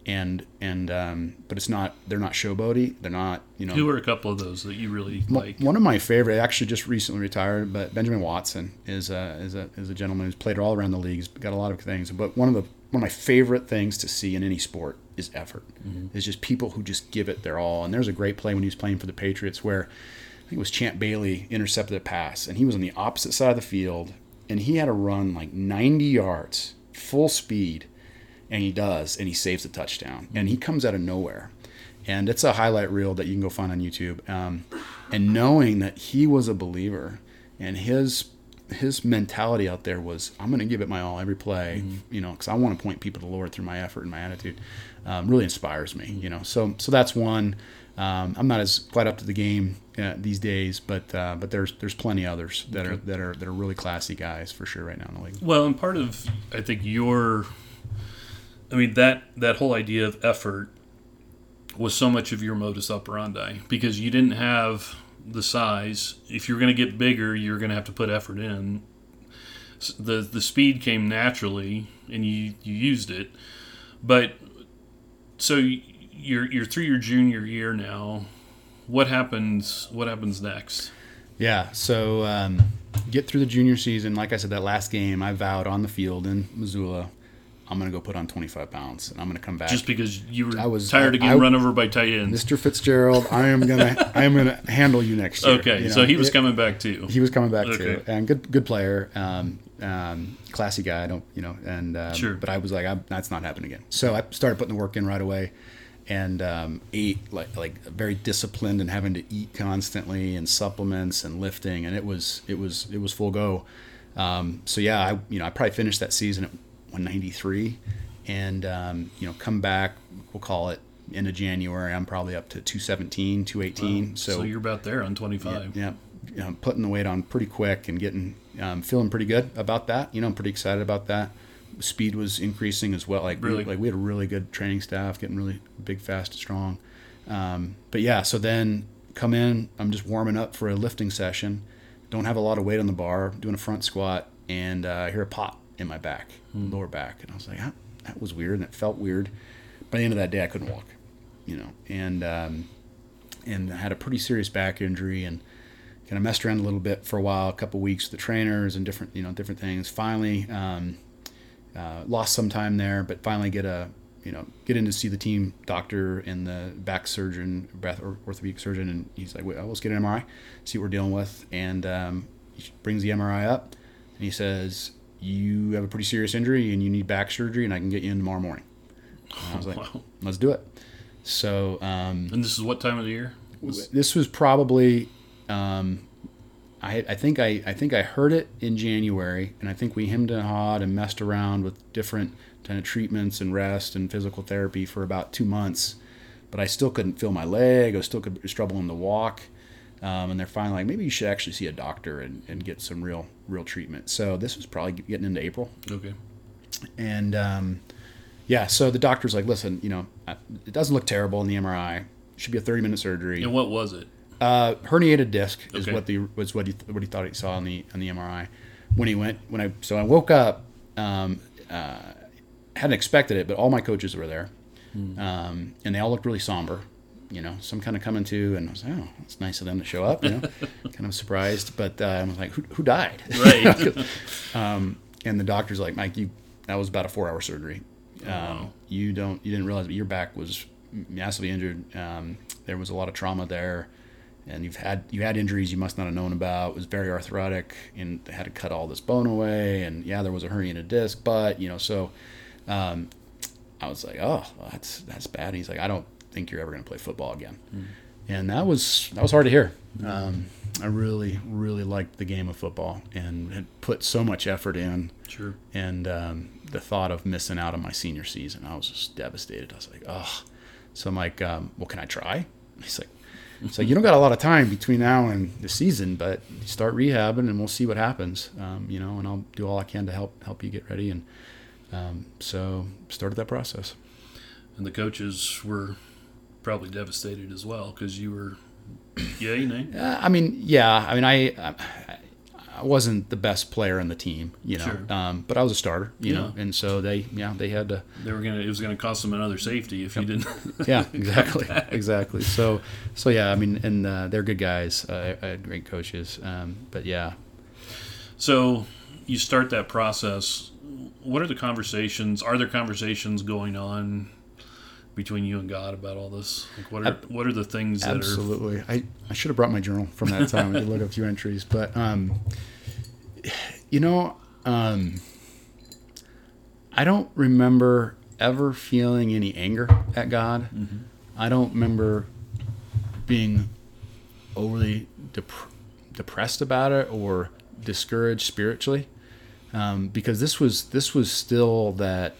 and and um, but it's not they're not showboaty. They're not you know. Who are a couple of those that you really like? One of my favorite, actually just recently retired, but Benjamin Watson is a, is a is a gentleman who's played all around the leagues, got a lot of things. But one of the one of my favorite things to see in any sport is effort. Mm-hmm. It's just people who just give it their all. And there's a great play when he was playing for the Patriots where I think it was Champ Bailey intercepted a pass, and he was on the opposite side of the field, and he had to run like 90 yards, full speed, and he does, and he saves the touchdown, and he comes out of nowhere, and it's a highlight reel that you can go find on YouTube. Um, and knowing that he was a believer, and his his mentality out there was, I'm going to give it my all every play, mm-hmm. you know, because I want to point people to the Lord through my effort and my attitude. Um, really inspires me, you know. So so that's one. Um, I'm not as quite up to the game uh, these days, but uh, but there's there's plenty others that okay. are that are that are really classy guys for sure right now in the league. Well, and part of I think your, I mean that that whole idea of effort was so much of your modus operandi because you didn't have the size. If you're going to get bigger, you're going to have to put effort in. The the speed came naturally, and you you used it, but so you're you're through your junior year now. What happens? What happens next? Yeah, so um, get through the junior season. Like I said, that last game, I vowed on the field in Missoula, I'm going to go put on 25 pounds, and I'm going to come back. Just because you were I was, tired of getting I, run over by tight ends. Mr. Fitzgerald, I am gonna I am gonna handle you next year. Okay, you know? so he was it, coming back too. He was coming back okay. too, and good good player. Um, um, classy guy. I don't, you know, and um, sure. But I was like, I'm, that's not happening again. So I started putting the work in right away and um, ate like like very disciplined and having to eat constantly and supplements and lifting and it was it was it was full go. Um, so yeah, I you know I probably finished that season at 193, and um, you know come back we'll call it end of January I'm probably up to 217 218. Wow. So, so you're about there on 25. Yeah, yeah you know, putting the weight on pretty quick and getting um, feeling pretty good about that. You know I'm pretty excited about that speed was increasing as well. Like really? we, like we had a really good training staff, getting really big, fast, strong. Um, but yeah, so then come in. I'm just warming up for a lifting session. Don't have a lot of weight on the bar. Doing a front squat, and uh, I hear a pop in my back, hmm. lower back, and I was like, ah, that was weird, and it felt weird. By the end of that day, I couldn't walk, you know, and um, and I had a pretty serious back injury, and kind of messed around a little bit for a while, a couple weeks with the trainers and different, you know, different things. Finally, um, uh, lost some time there, but finally get a you know get in to see the team doctor and the back surgeon, back orthopedic surgeon, and he's like, well, let's get an MRI, see what we're dealing with, and um, he brings the MRI up, and he says, you have a pretty serious injury and you need back surgery, and I can get you in tomorrow morning. And I was like, wow. let's do it. So, um, and this is what time of the year? Was... This was probably um, I, I think I, I think I heard it in January, and I think we hemmed and hawed and messed around with different kind of treatments and rest and physical therapy for about two months, but I still couldn't feel my leg. I still could struggling to walk, um, and they're finally like, maybe you should actually see a doctor and, and get some real real treatment. So this was probably getting into April. Okay. And um, yeah, so the doctor's like, listen, you know, it doesn't look terrible in the MRI. It should be a 30 minute surgery. And what was it? Uh, herniated disc is what the was what he what he thought he saw on the on the MRI when he went when I so I woke up um, uh, hadn't expected it but all my coaches were there hmm. um, and they all looked really somber you know some kind of coming to and I was like oh it's nice of them to show up you know kind of surprised but uh, I was like who, who died right um, and the doctor's like Mike you that was about a four hour surgery oh, wow. Um, you don't you didn't realize but your back was massively injured um, there was a lot of trauma there and you've had you had injuries you must not have known about. It was very arthritic, and had to cut all this bone away. And yeah, there was a herniated disc, but you know, so um, I was like, oh, that's that's bad. And he's like, I don't think you're ever going to play football again. Mm. And that was that was hard to hear. Um, I really really liked the game of football and had put so much effort in. Sure. And um, the thought of missing out on my senior season, I was just devastated. I was like, oh. So I'm like, um, well, can I try? He's like, So you don't got a lot of time between now and the season, but start rehabbing and we'll see what happens. Um, you know, and I'll do all I can to help help you get ready. And um, so started that process. And the coaches were probably devastated as well because you were, yay, nay. Uh, I mean, yeah. I mean, I, I I wasn't the best player in the team, you know, Sure. um, but I was a starter, you Yeah. know, and so they, yeah, they had to, They were gonna. It was gonna cost them another safety if you didn't. yeah, exactly, exactly. So, so yeah, I mean, and uh, they're good guys, uh, I had great coaches, um, but yeah, So you start that process. What are the conversations? Are there conversations going on between you and God about all this? Like what are what are the things that are? Absolutely. I, I should have brought my journal from that time and look up a few entries. But, um, you know, um, I don't remember ever feeling any anger at God. Mm-hmm. I don't remember being overly dep- depressed about it or discouraged spiritually. Um, because this was this was still that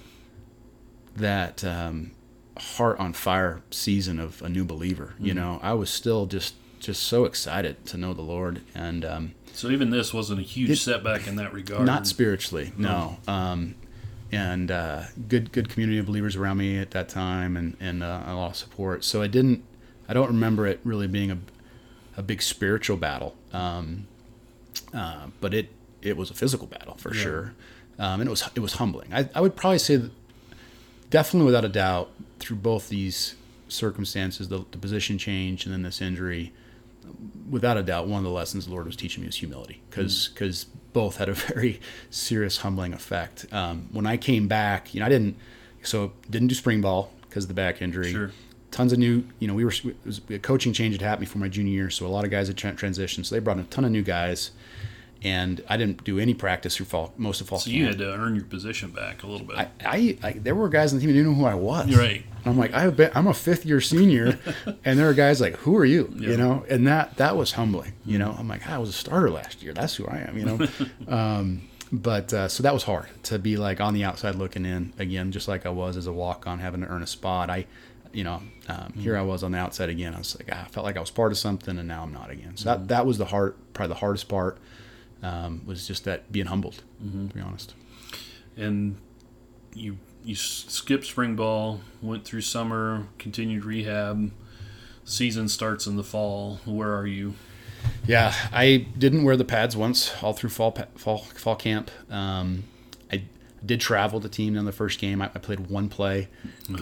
that um, heart on fire season of a new believer. You Mm-hmm. know, I was still just just so excited to know the Lord, and um, So even this wasn't a huge It- setback in that regard. not spiritually, no. Um, and uh, good good community of believers around me at that time, and and uh, a lot of support. So I didn't, I don't remember it really being a a big spiritual battle, um, uh, but it it was a physical battle for Yeah. sure, um, and it was it was humbling. I, I would probably say that definitely without a doubt through both these circumstances, the, the position change and then this injury, without a doubt, one of the lessons the Lord was teaching me was humility, because because both had a very serious humbling effect. Um, when I came back, you know, I didn't so didn't do spring ball because of the back injury. Sure. Tons of new, you know, we were it was, a coaching change had happened before my junior year, so a lot of guys had tra- transitioned. So they brought in a ton of new guys, and I didn't do any practice through fall, most of fall. So camp. you had to earn your position back a little bit. I, I, I there were guys on the team who didn't know who I was. You're Right. And I'm like, I've been, I'm a fifth year senior, and there are guys like, who are you? Yeah. You know, and that that was humbling. You know, I'm like, I was a starter last year. That's who I am. You know, um, but uh, so that was hard to be like on the outside looking in again, just like I was as a walk on, having to earn a spot. I, you know, um, here I was on the outside again. I was like, ah, I felt like I was part of something, and now I'm not again. So that that was the hard, probably the hardest part. Um, was just that being humbled, to be honest. and you you skipped spring ball, went through summer, continued rehab. Season starts in the fall. Where are you? Yeah, I didn't wear the pads once all through fall fall fall camp. Um, I did travel the team in the first game. I, I played one play.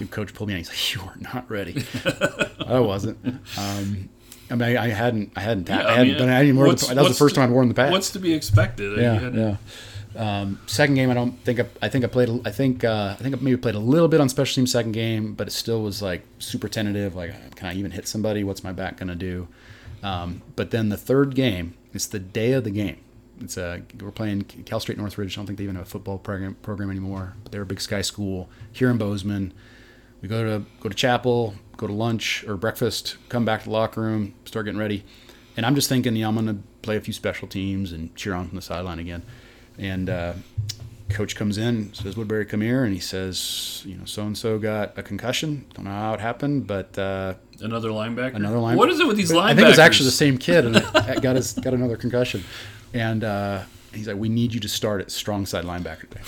Coach pulled me in. He's like, "You are not ready." I wasn't. Um, I mean, I, I hadn't. I hadn't. Yeah, I, I hadn't done. I wear the, that was the first the- time I'd worn the pads. What's to be expected? Yeah, yeah. Um, second game, I don't think I, I think I played. I think uh, I think I maybe played a little bit on special team second game, but it still was like super tentative. Like, can I even hit somebody? What's my back gonna do? Um, but then the third game, it's the day of the game. It's a we're playing Cal State Northridge. I don't think they even have a football program program anymore. But they're a Big Sky school here in Bozeman. We go to go to chapel, go to lunch or breakfast, come back to the locker room, start getting ready, and I'm just thinking, yeah, I'm gonna play a few special teams and cheer on from the sideline again. And uh, coach comes in, says, "Woodberry, come here," and he says, "You know, so and so got a concussion. Don't know how it happened, but uh, Another linebacker. another linebacker. What is it with these linebackers? I think it was actually the same kid, and got his got another concussion. And uh, he's like, "We need you to start at strong side linebacker today."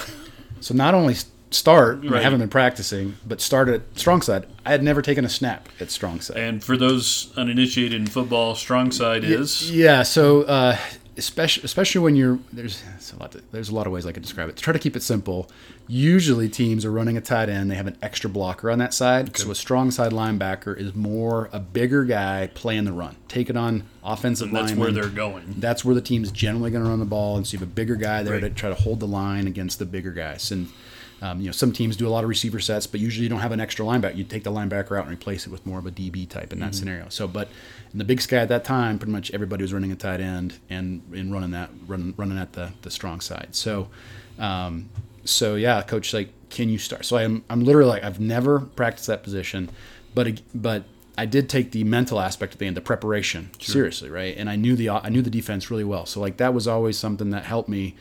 So not only start, I haven't been practicing, but start at strong side. I had never taken a snap at strong side. And for those uninitiated in football, strong side is Yeah, so uh, especially especially when you're there's a lot to, there's a lot of ways I could describe it. To try to keep it simple, usually teams are running a tight end. They have an extra blocker on that side. So a strong side linebacker is more a bigger guy playing the run, taking on offensive and that's where they're going. That's where the team's generally going to run the ball, and so you have a bigger guy there to try to hold the line against the bigger guys. And um, you know, some teams do a lot of receiver sets, but usually you don't have an extra linebacker. You take the linebacker out and replace it with more of a DB type in that scenario. So, but in the Big Sky at that time, pretty much everybody was running a tight end and and running that running running at the the strong side. So, um, so yeah, coach like, can you start? So I'm I'm literally like I've never practiced that position, but but I did take the mental aspect of the end, the preparation seriously, right? And I knew the I knew the defense really well. So like that was always something that helped me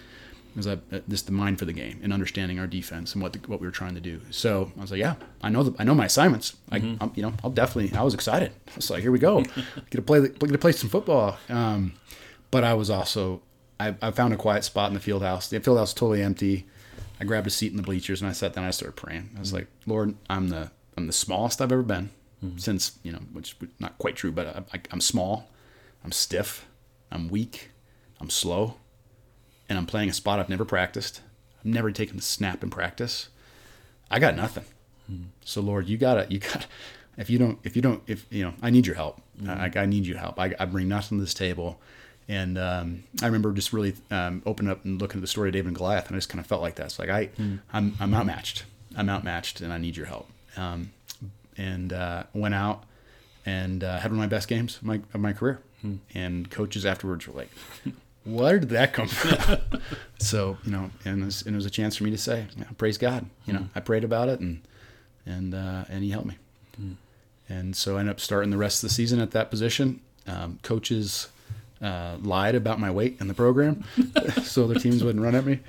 was a, just the mind for the game and understanding our defense and what the, what we were trying to do. So I was like, yeah, I know the, I know my assignments. I, mm-hmm. I'm, you know, I'll definitely. I was excited. I was like, here we go, get to play get to play some football. Um, but I was also I, I found a quiet spot in the field house. The field house was totally empty. I grabbed a seat in the bleachers and I sat down. I started praying. I was like, Lord, I'm the I'm the smallest I've ever been mm-hmm. since you know, which not quite true, but I, I, I'm small, I'm stiff, I'm weak, I'm slow, and I'm playing a spot I've never practiced. I've never taken a snap in practice. I got nothing. Mm-hmm. So Lord, you gotta you got if you don't if you don't if you know I need your help. Mm-hmm. I, I need your help. I, I bring nothing to this table. And um, I remember just really um, opening up and looking at the story of David and Goliath, and I just kind of felt like that. It's like I, mm. I'm, I'm outmatched. I'm outmatched, and I need your help. Um, and uh, went out and uh, had one of my best games of my, of my career. Hmm. And coaches afterwards were like, "Where did that come from?" so you know, and it, was, and it, was, a chance for me to say, yeah, "Praise God." You know, hmm. I prayed about it, and and uh, and He helped me. Hmm. And so I ended up starting the rest of the season at that position. Um, coaches uh, lied about my weight in the program, so their teams wouldn't run at me.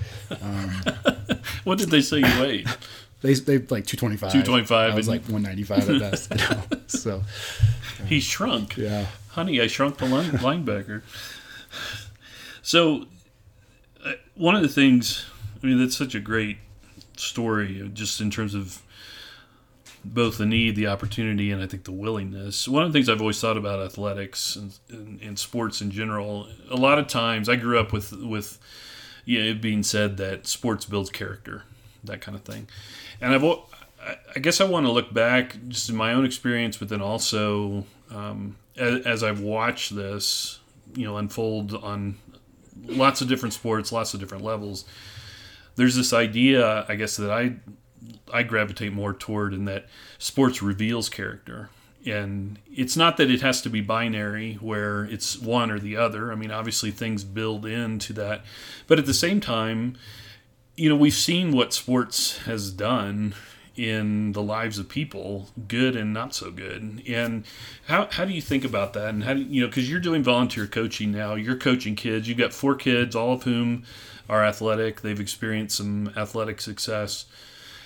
Um, what did they say you weighed? They they like two twenty five. Two twenty five. I was like one ninety five at best. You know? So he shrunk. Yeah, honey, I shrunk the line, linebacker. So uh, one of the things, I mean, that's such a great story, just in terms of both the need, the opportunity, and I think the willingness. One of the things I've always thought about athletics and, and, and sports in general, a lot of times I grew up with with yeah, it being said that sports builds character, that kind of thing and I've I guess I want to look back just in my own experience, but then also um, as, as, I've watched this, you know, unfold on lots of different sports, lots of different levels. There's this idea, I guess, that I I gravitate more toward, in that sports reveals character, and it's not that it has to be binary where it's one or the other. I mean, obviously things build into that, but at the same time you know, we've seen what sports has done in the lives of people, good and not so good. And how, how do you think about that? And how do you, know, because you're doing volunteer coaching now, you're coaching kids, you've got four kids, all of whom are athletic, they've experienced some athletic success.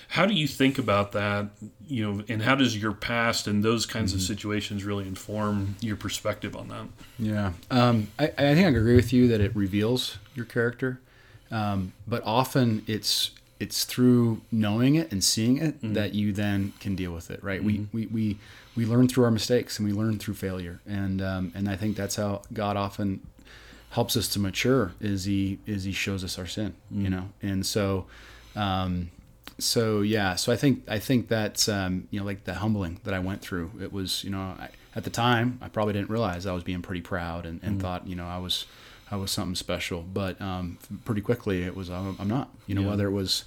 How do you think about that, you know, and how does your past and those kinds mm-hmm. of situations really inform your perspective on that? Yeah. Um, I, I think I agree with you that it reveals your character. Um, but often it's it's through knowing it and seeing it mm-hmm. that you then can deal with it, right? Mm-hmm. We, we we we learn through our mistakes and we learn through failure, and um, and I think that's how God often helps us to mature. Is he is he shows us our sin, mm-hmm. you know, and so. Um, so yeah, so I think I think that um, you know like the humbling that I went through. It was you know I, at the time I probably didn't realize I was being pretty proud and, and mm-hmm. thought you know I was I was something special. But um, pretty quickly, it was I'm not. You know, yeah. whether it was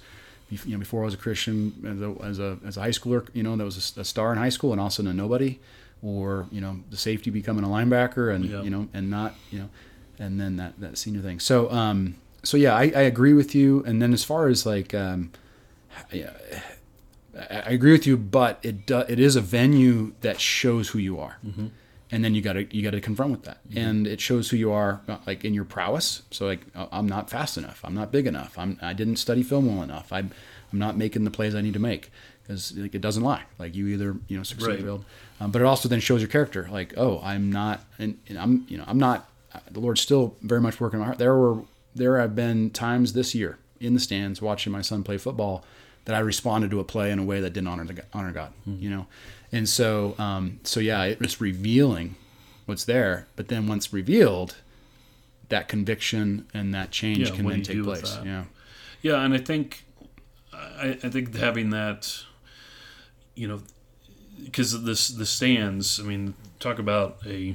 you know before I was a Christian as a, as a as a high schooler, you know, that was a, a, star in high school and also a nobody, or you know the safety becoming a linebacker and yeah. you know and not you know, and then that that senior thing. So um so yeah, I, I agree with you. And then as far as like um, yeah. I agree with you, but it do, it is a venue that shows who you are. Mm-hmm and then you got to you got to confront with that. Mm-hmm. and it shows who you are uh, like in your prowess. So like uh, i'm not fast enough. I'm not big enough. I'm i didn't study film well enough. I'm i'm not making the plays i need to make. Because like it doesn't lie. Like you either you know succeed right. or failed um, but it also then shows your character. Like oh i'm not and, and i'm you know i'm not uh, the lord's still very much working on my heart. There were there have been times this year in the stands watching my son play football that i responded to a play in a way that didn't honor the honor god mm-hmm. you know and so, um, so yeah, it's revealing what's there. But then once revealed, that conviction and that change yeah, can then take place. Yeah, yeah, and I think, I, I think having that, you know, because this the stands. I mean, talk about a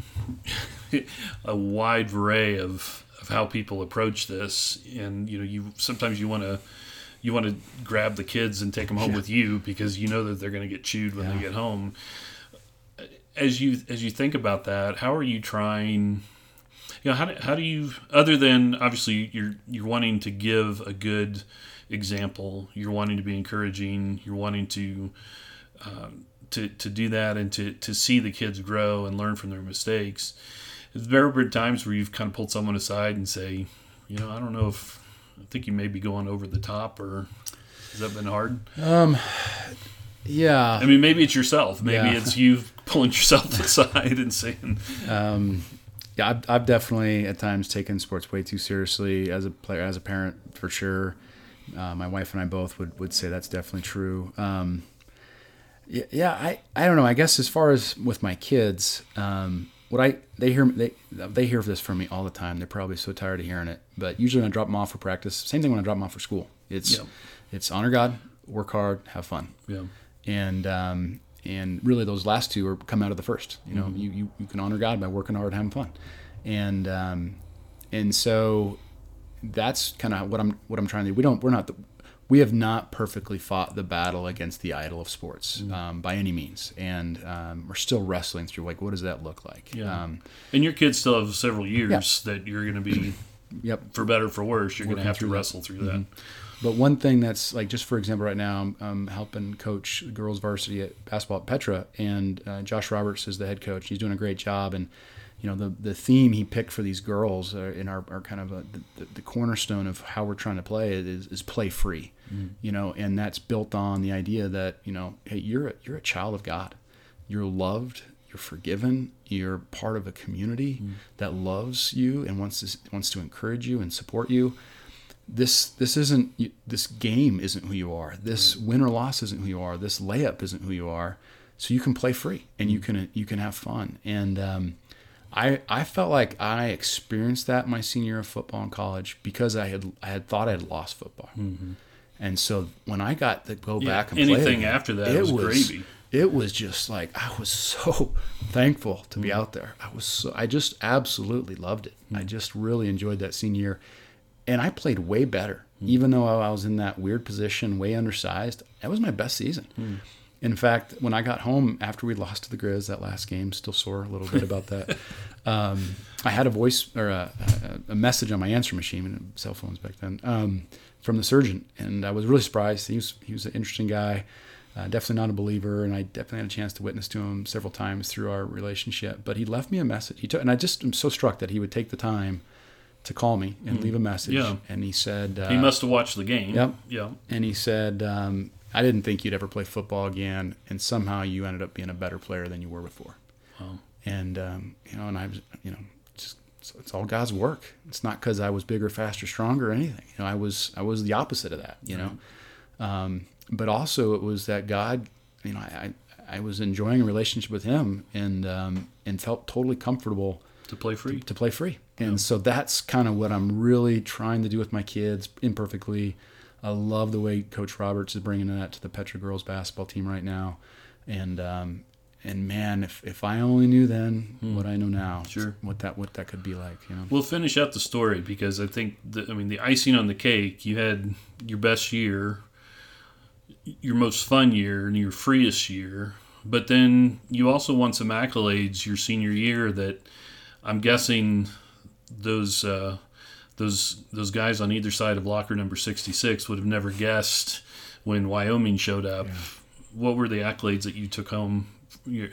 a wide array of of how people approach this, and you know, you sometimes you want to you want to grab the kids and take them home yeah. with you because you know that they're going to get chewed when yeah. they get home. As you as you think about that, how are you trying? You know, how do, how do you other than obviously you're you're wanting to give a good example, you're wanting to be encouraging, you're wanting to um, to to do that and to to see the kids grow and learn from their mistakes. There have been times where you've kind of pulled someone aside and say, you know, I don't know if I think you may be going over the top, or has that been hard? Um, yeah. I mean, maybe it's yourself. Maybe Yeah. it's you pulling yourself aside and saying, Um, yeah, I've, I've definitely at times taken sports way too seriously as a player, as a parent, for sure. Uh, my wife and I both would, would say that's definitely true. Um, yeah, yeah, I, I don't know. I guess as far as with my kids, um, what I they hear they they hear this from me all the time. They're probably so tired of hearing it. But usually when I drop them off for practice, same thing when I drop them off for school. It's it's honor God, work hard, have fun yeah, and um, and really those last two are come out of the first. You know, you, you you can honor God by working hard, having fun, and um, and so that's kind of what I'm what I'm trying to do. We don't we're not the, we have not perfectly fought the battle against the idol of sports um, by any means, and um, we're still wrestling through like what does that look like? Yeah. Um, and your kids still have several years that you're going to be, yep. for better or for worse, you're going to have to through that. wrestle through that. But one thing that's like, just for example, right now, I'm, I'm helping coach girls varsity at basketball at Petra, and uh, Josh Roberts is the head coach. He's doing a great job, and you know the the theme he picked for these girls are in our, our kind of a, the, the cornerstone of how we're trying to play is, is play free, Mm. you know, and that's built on the idea that you know, hey, you're a, you're a child of God, you're loved, you're forgiven, you're part of a community mm. that loves you and wants to wants to encourage you and support you this this isn't this game isn't who you are. This win or loss isn't who you are. This layup isn't who you are. So you can play free and you mm. can you can have fun. And um, I I felt like I experienced that my senior year of football in college because I had I had thought I had lost football. Mm-hmm. And so when I got to go Yeah, back and play anything again, after that it was gravy. It was just like I was so thankful to Mm. be out there. I was so I just absolutely loved it. Mm. I just really enjoyed that senior year and I played way better, Hmm. even though I was in that weird position, way undersized. That was my best season. Hmm. In fact, when I got home after we lost to the Griz that last game, still sore a little bit about that. Um, I had a voice or a, a, message on my answer machine, and cell phones back then, um, from the surgeon, and I was really surprised. He was he was an interesting guy, uh, definitely not a believer, and I definitely had a chance to witness to him several times through our relationship. But he left me a message. He took, and I just am so struck that he would take the time to call me and leave a message. Yeah. And he said, uh, He must have watched the game. Yep. Yeah. and he said, um, I didn't think you'd ever play football again, and somehow you ended up being a better player than you were before. Wow. And um, you know, and I was, you know, just so it's all God's work. It's not because I was bigger, faster, stronger, or anything. You know, I was I was the opposite of that. You know, um, but also it was that God, you know, I I, I was enjoying a relationship with Him and um, and felt totally comfortable To play free. to play free. And so that's kind of what I'm really trying to do with my kids imperfectly. I love the way Coach Roberts is bringing that to the Petra girls basketball team right now. And um, and man, if, if I only knew then what I know now, Sure. what that what that could be like, you know. We'll finish out the story because I think, the, I mean, the icing on the cake, you had your best year, your most fun year, and your freest year. But then you also won some accolades your senior year that I'm guessing those uh, those those guys on either side of locker number 66 would have never guessed when Wyoming showed up. What were the accolades that you took home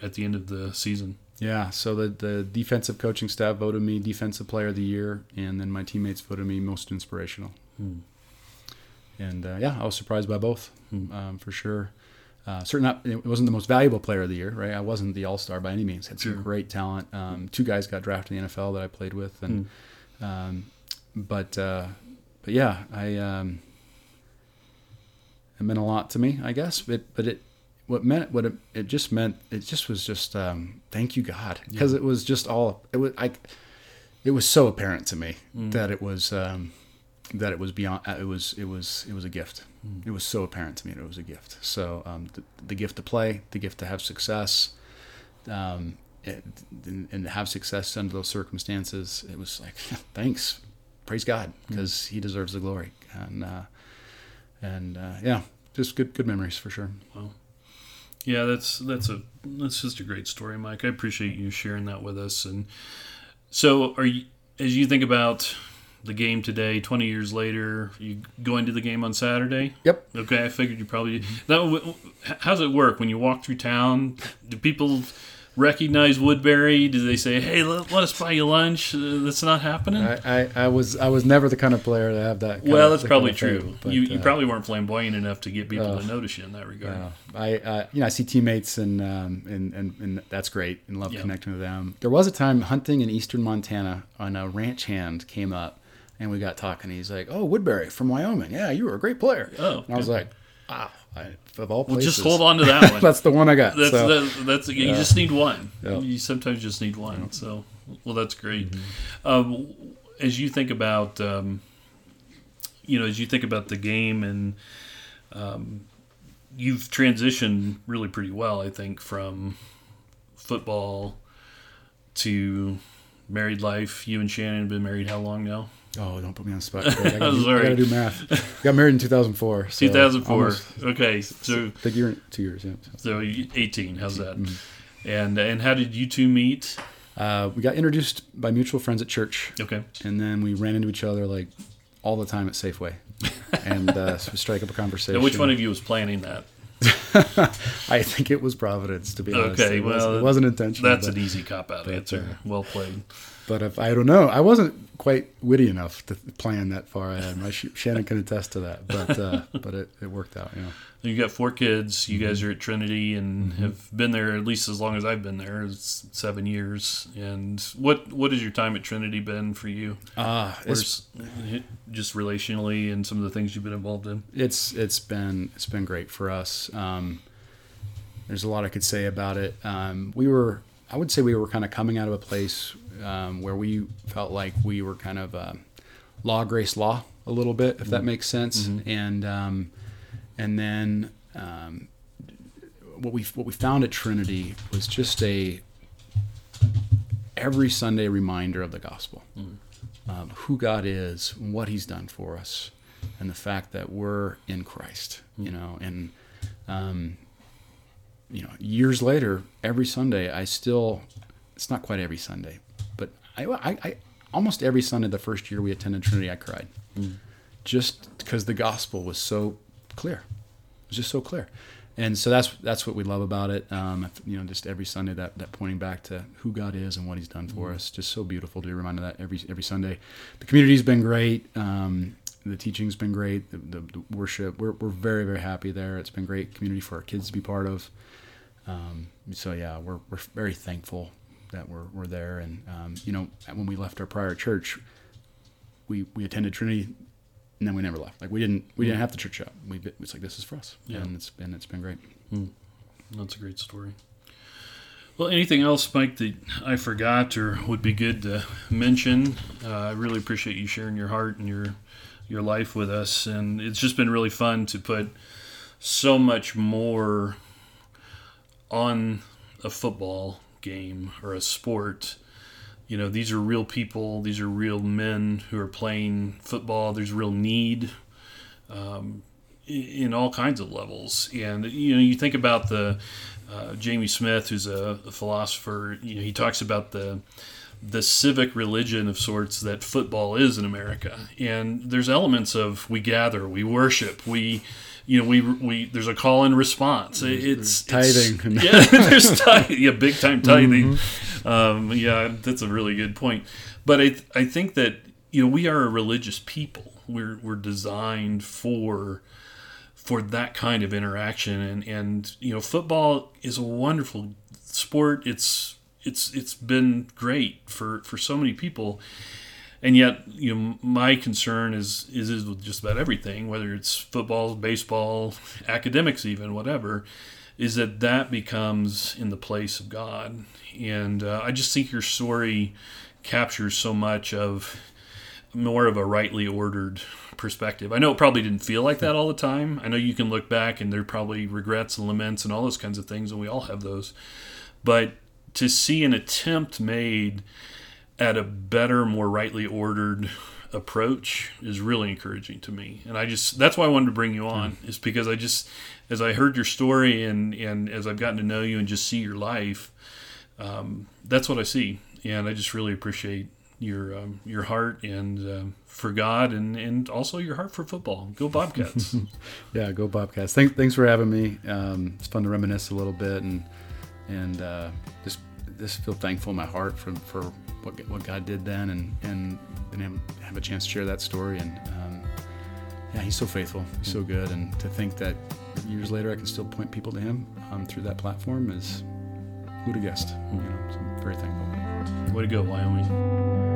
at the end of the season? Yeah, so the, the defensive coaching staff voted me defensive player of the year, and then my teammates voted me most inspirational. And uh, yeah, I was surprised by both, um, for sure. Uh, certainly, not, it wasn't the most valuable player of the year, right? I wasn't the all star by any means. Had some Sure. great talent. Um, two guys got drafted in the NFL that I played with, and um, but uh, but yeah, I um, it meant a lot to me, I guess. But but it what meant what it, it just meant it just was just um, thank you God. Because it was just all it was I it was so apparent to me that it was um, that it was beyond uh, it was it was it was a gift. It was so apparent to me that it was a gift. So um, the, the gift to play the gift to have success um, it, and, and to have success under those circumstances it was like thanks. Praise God because he deserves the glory. And uh, and uh, yeah just good good memories for sure Yeah, that's that's a that's just a great story, Mike. I appreciate you sharing that with us. And so, are you as you think about the game today, twenty years later, you going to the game on Saturday? yep Okay, I figured you probably. That, how's it work when you walk through town? Do people recognize Woodberry? Did they say, "Hey, let, let us buy you lunch"? Uh, that's not happening. I, I, I was I was never the kind of player to have that. kind well, of- that's probably kind of true. thing, but, you, you uh, probably weren't flamboyant enough to get people uh, to notice you in that regard. I, uh, you know, I see teammates and, um, and, and, and that's great and love Yeah. connecting with them. There was a time hunting in eastern Montana on a ranch hand came up and we got talking. He's like, oh, Woodberry from Wyoming. Yeah, you were a great player. Oh, And I was like, wow, I, of all Well, just hold on to that one. that's the one I got. That's so, that's, that's you just need one. Yeah. Mm-hmm. You sometimes just need one. So, well, that's great. Um, as you think about, um, you know, as you think about the game, and um, you've transitioned really pretty well, I think, from football to married life. You and Shannon have been married how long now? Oh, don't put me on the spot. I gotta, do, I Sorry. gotta do math. Got married in 2004. so 2004. almost Okay, so Big year, two years. Yeah. so you- 18. How's that? Mm-hmm. And and how did you two meet? Uh, we got introduced by mutual friends at church. Okay. and then we ran into each other like all the time at Safeway, and uh, so we strike up a conversation. Which one of you was planning that? I think it was Providence, to be honest. Okay, it, was, well, it wasn't intentional. That's an easy cop out answer. Well played. But if I don't know, I wasn't quite witty enough to plan that far ahead. My Sh- Shannon can attest to that, but uh, but it, it worked out. You know, You got four kids. You Mm-hmm. guys are at Trinity and have been there at least as long as I've been there. It's seven years. And what what has your time at Trinity been for you? ah, it's just relationally and some of the things you've been involved in? it's it's been it's been great for us. Um, there's a lot I could say about it. Um, we were, I would say, we were kind of coming out of a place um, where we felt like we were kind of uh, law, grace, law a little bit, if that makes sense. And um, and then um, what we what we found at Trinity was just a every Sunday reminder of the gospel, um, who God is, what He's done for us, and the fact that we're in Christ. You know, and um, you know, years later, every Sunday, I still, it's not quite every Sunday, I, I, I almost every Sunday the first year we attended Trinity, I cried. Just because the gospel was so clear. It was just so clear. And so that's that's what we love about it. Um, you know, just every Sunday that, that pointing back to who God is and what He's done for us. Just so beautiful to be reminded of that every every Sunday. The community's been great. Um, the teaching's been great. The, the, the worship, we're, we're very very happy there. It's been great community for our kids to be part of. Um, so yeah, we're, we're very thankful that we're, we're there. And um, you know, when we left our prior church, we we attended Trinity, and then we never left. Like we didn't we didn't have the church out. We it's like this is for us, Yeah. and it's been it's been great. That's a great story. Well, anything else, Mike, that I forgot or would be good to mention? Uh, I really appreciate you sharing your heart and your your life with us, and it's just been really fun to put so much more on a football game or a sport. You know, these are real people. These are real men who are playing football. There's real need um, in all kinds of levels. And you know, you think about the uh, Jamie Smith, who's a, a philosopher. You know, he talks about the the civic religion of sorts that football is in America. And there's elements of we gather, we worship, we you know, we we there's a call and response. It's tithing. It's, yeah, there's tithing. Yeah, big time tithing. Um, yeah, that's a really good point. But I I think that you know we are a religious people. We're we're designed for for that kind of interaction and and you know football is a wonderful sport. It's it's it's been great for for so many people and yet you know my concern is is, is with just about everything whether it's football baseball academics even whatever is that that becomes in the place of god. And uh, i just think your story captures so much of more of a rightly ordered perspective. I know it probably didn't feel like that all the time. I know you can look back and there are probably regrets and laments and all those kinds of things and we all have those. But to see an attempt made at a better, more rightly ordered approach is really encouraging to me. And I just that's why I wanted to bring you on is because I just as I heard your story and and as I've gotten to know you and just see your life, um, that's what I see. And I just really appreciate your um, your heart and um for God and and also your heart for football. Go Bobcats! Yeah, go Bobcats. Thanks, thanks for having me. Um, it's fun to reminisce a little bit and and uh, just just feel thankful in my heart for, for what, what God did then and, and to have a chance to share that story. And um, yeah, he's so faithful, he's so good. And to think that years later I can still point people to him um, through that platform is who'd have guessed? You know, so I'm very thankful. Way to go, Wyoming.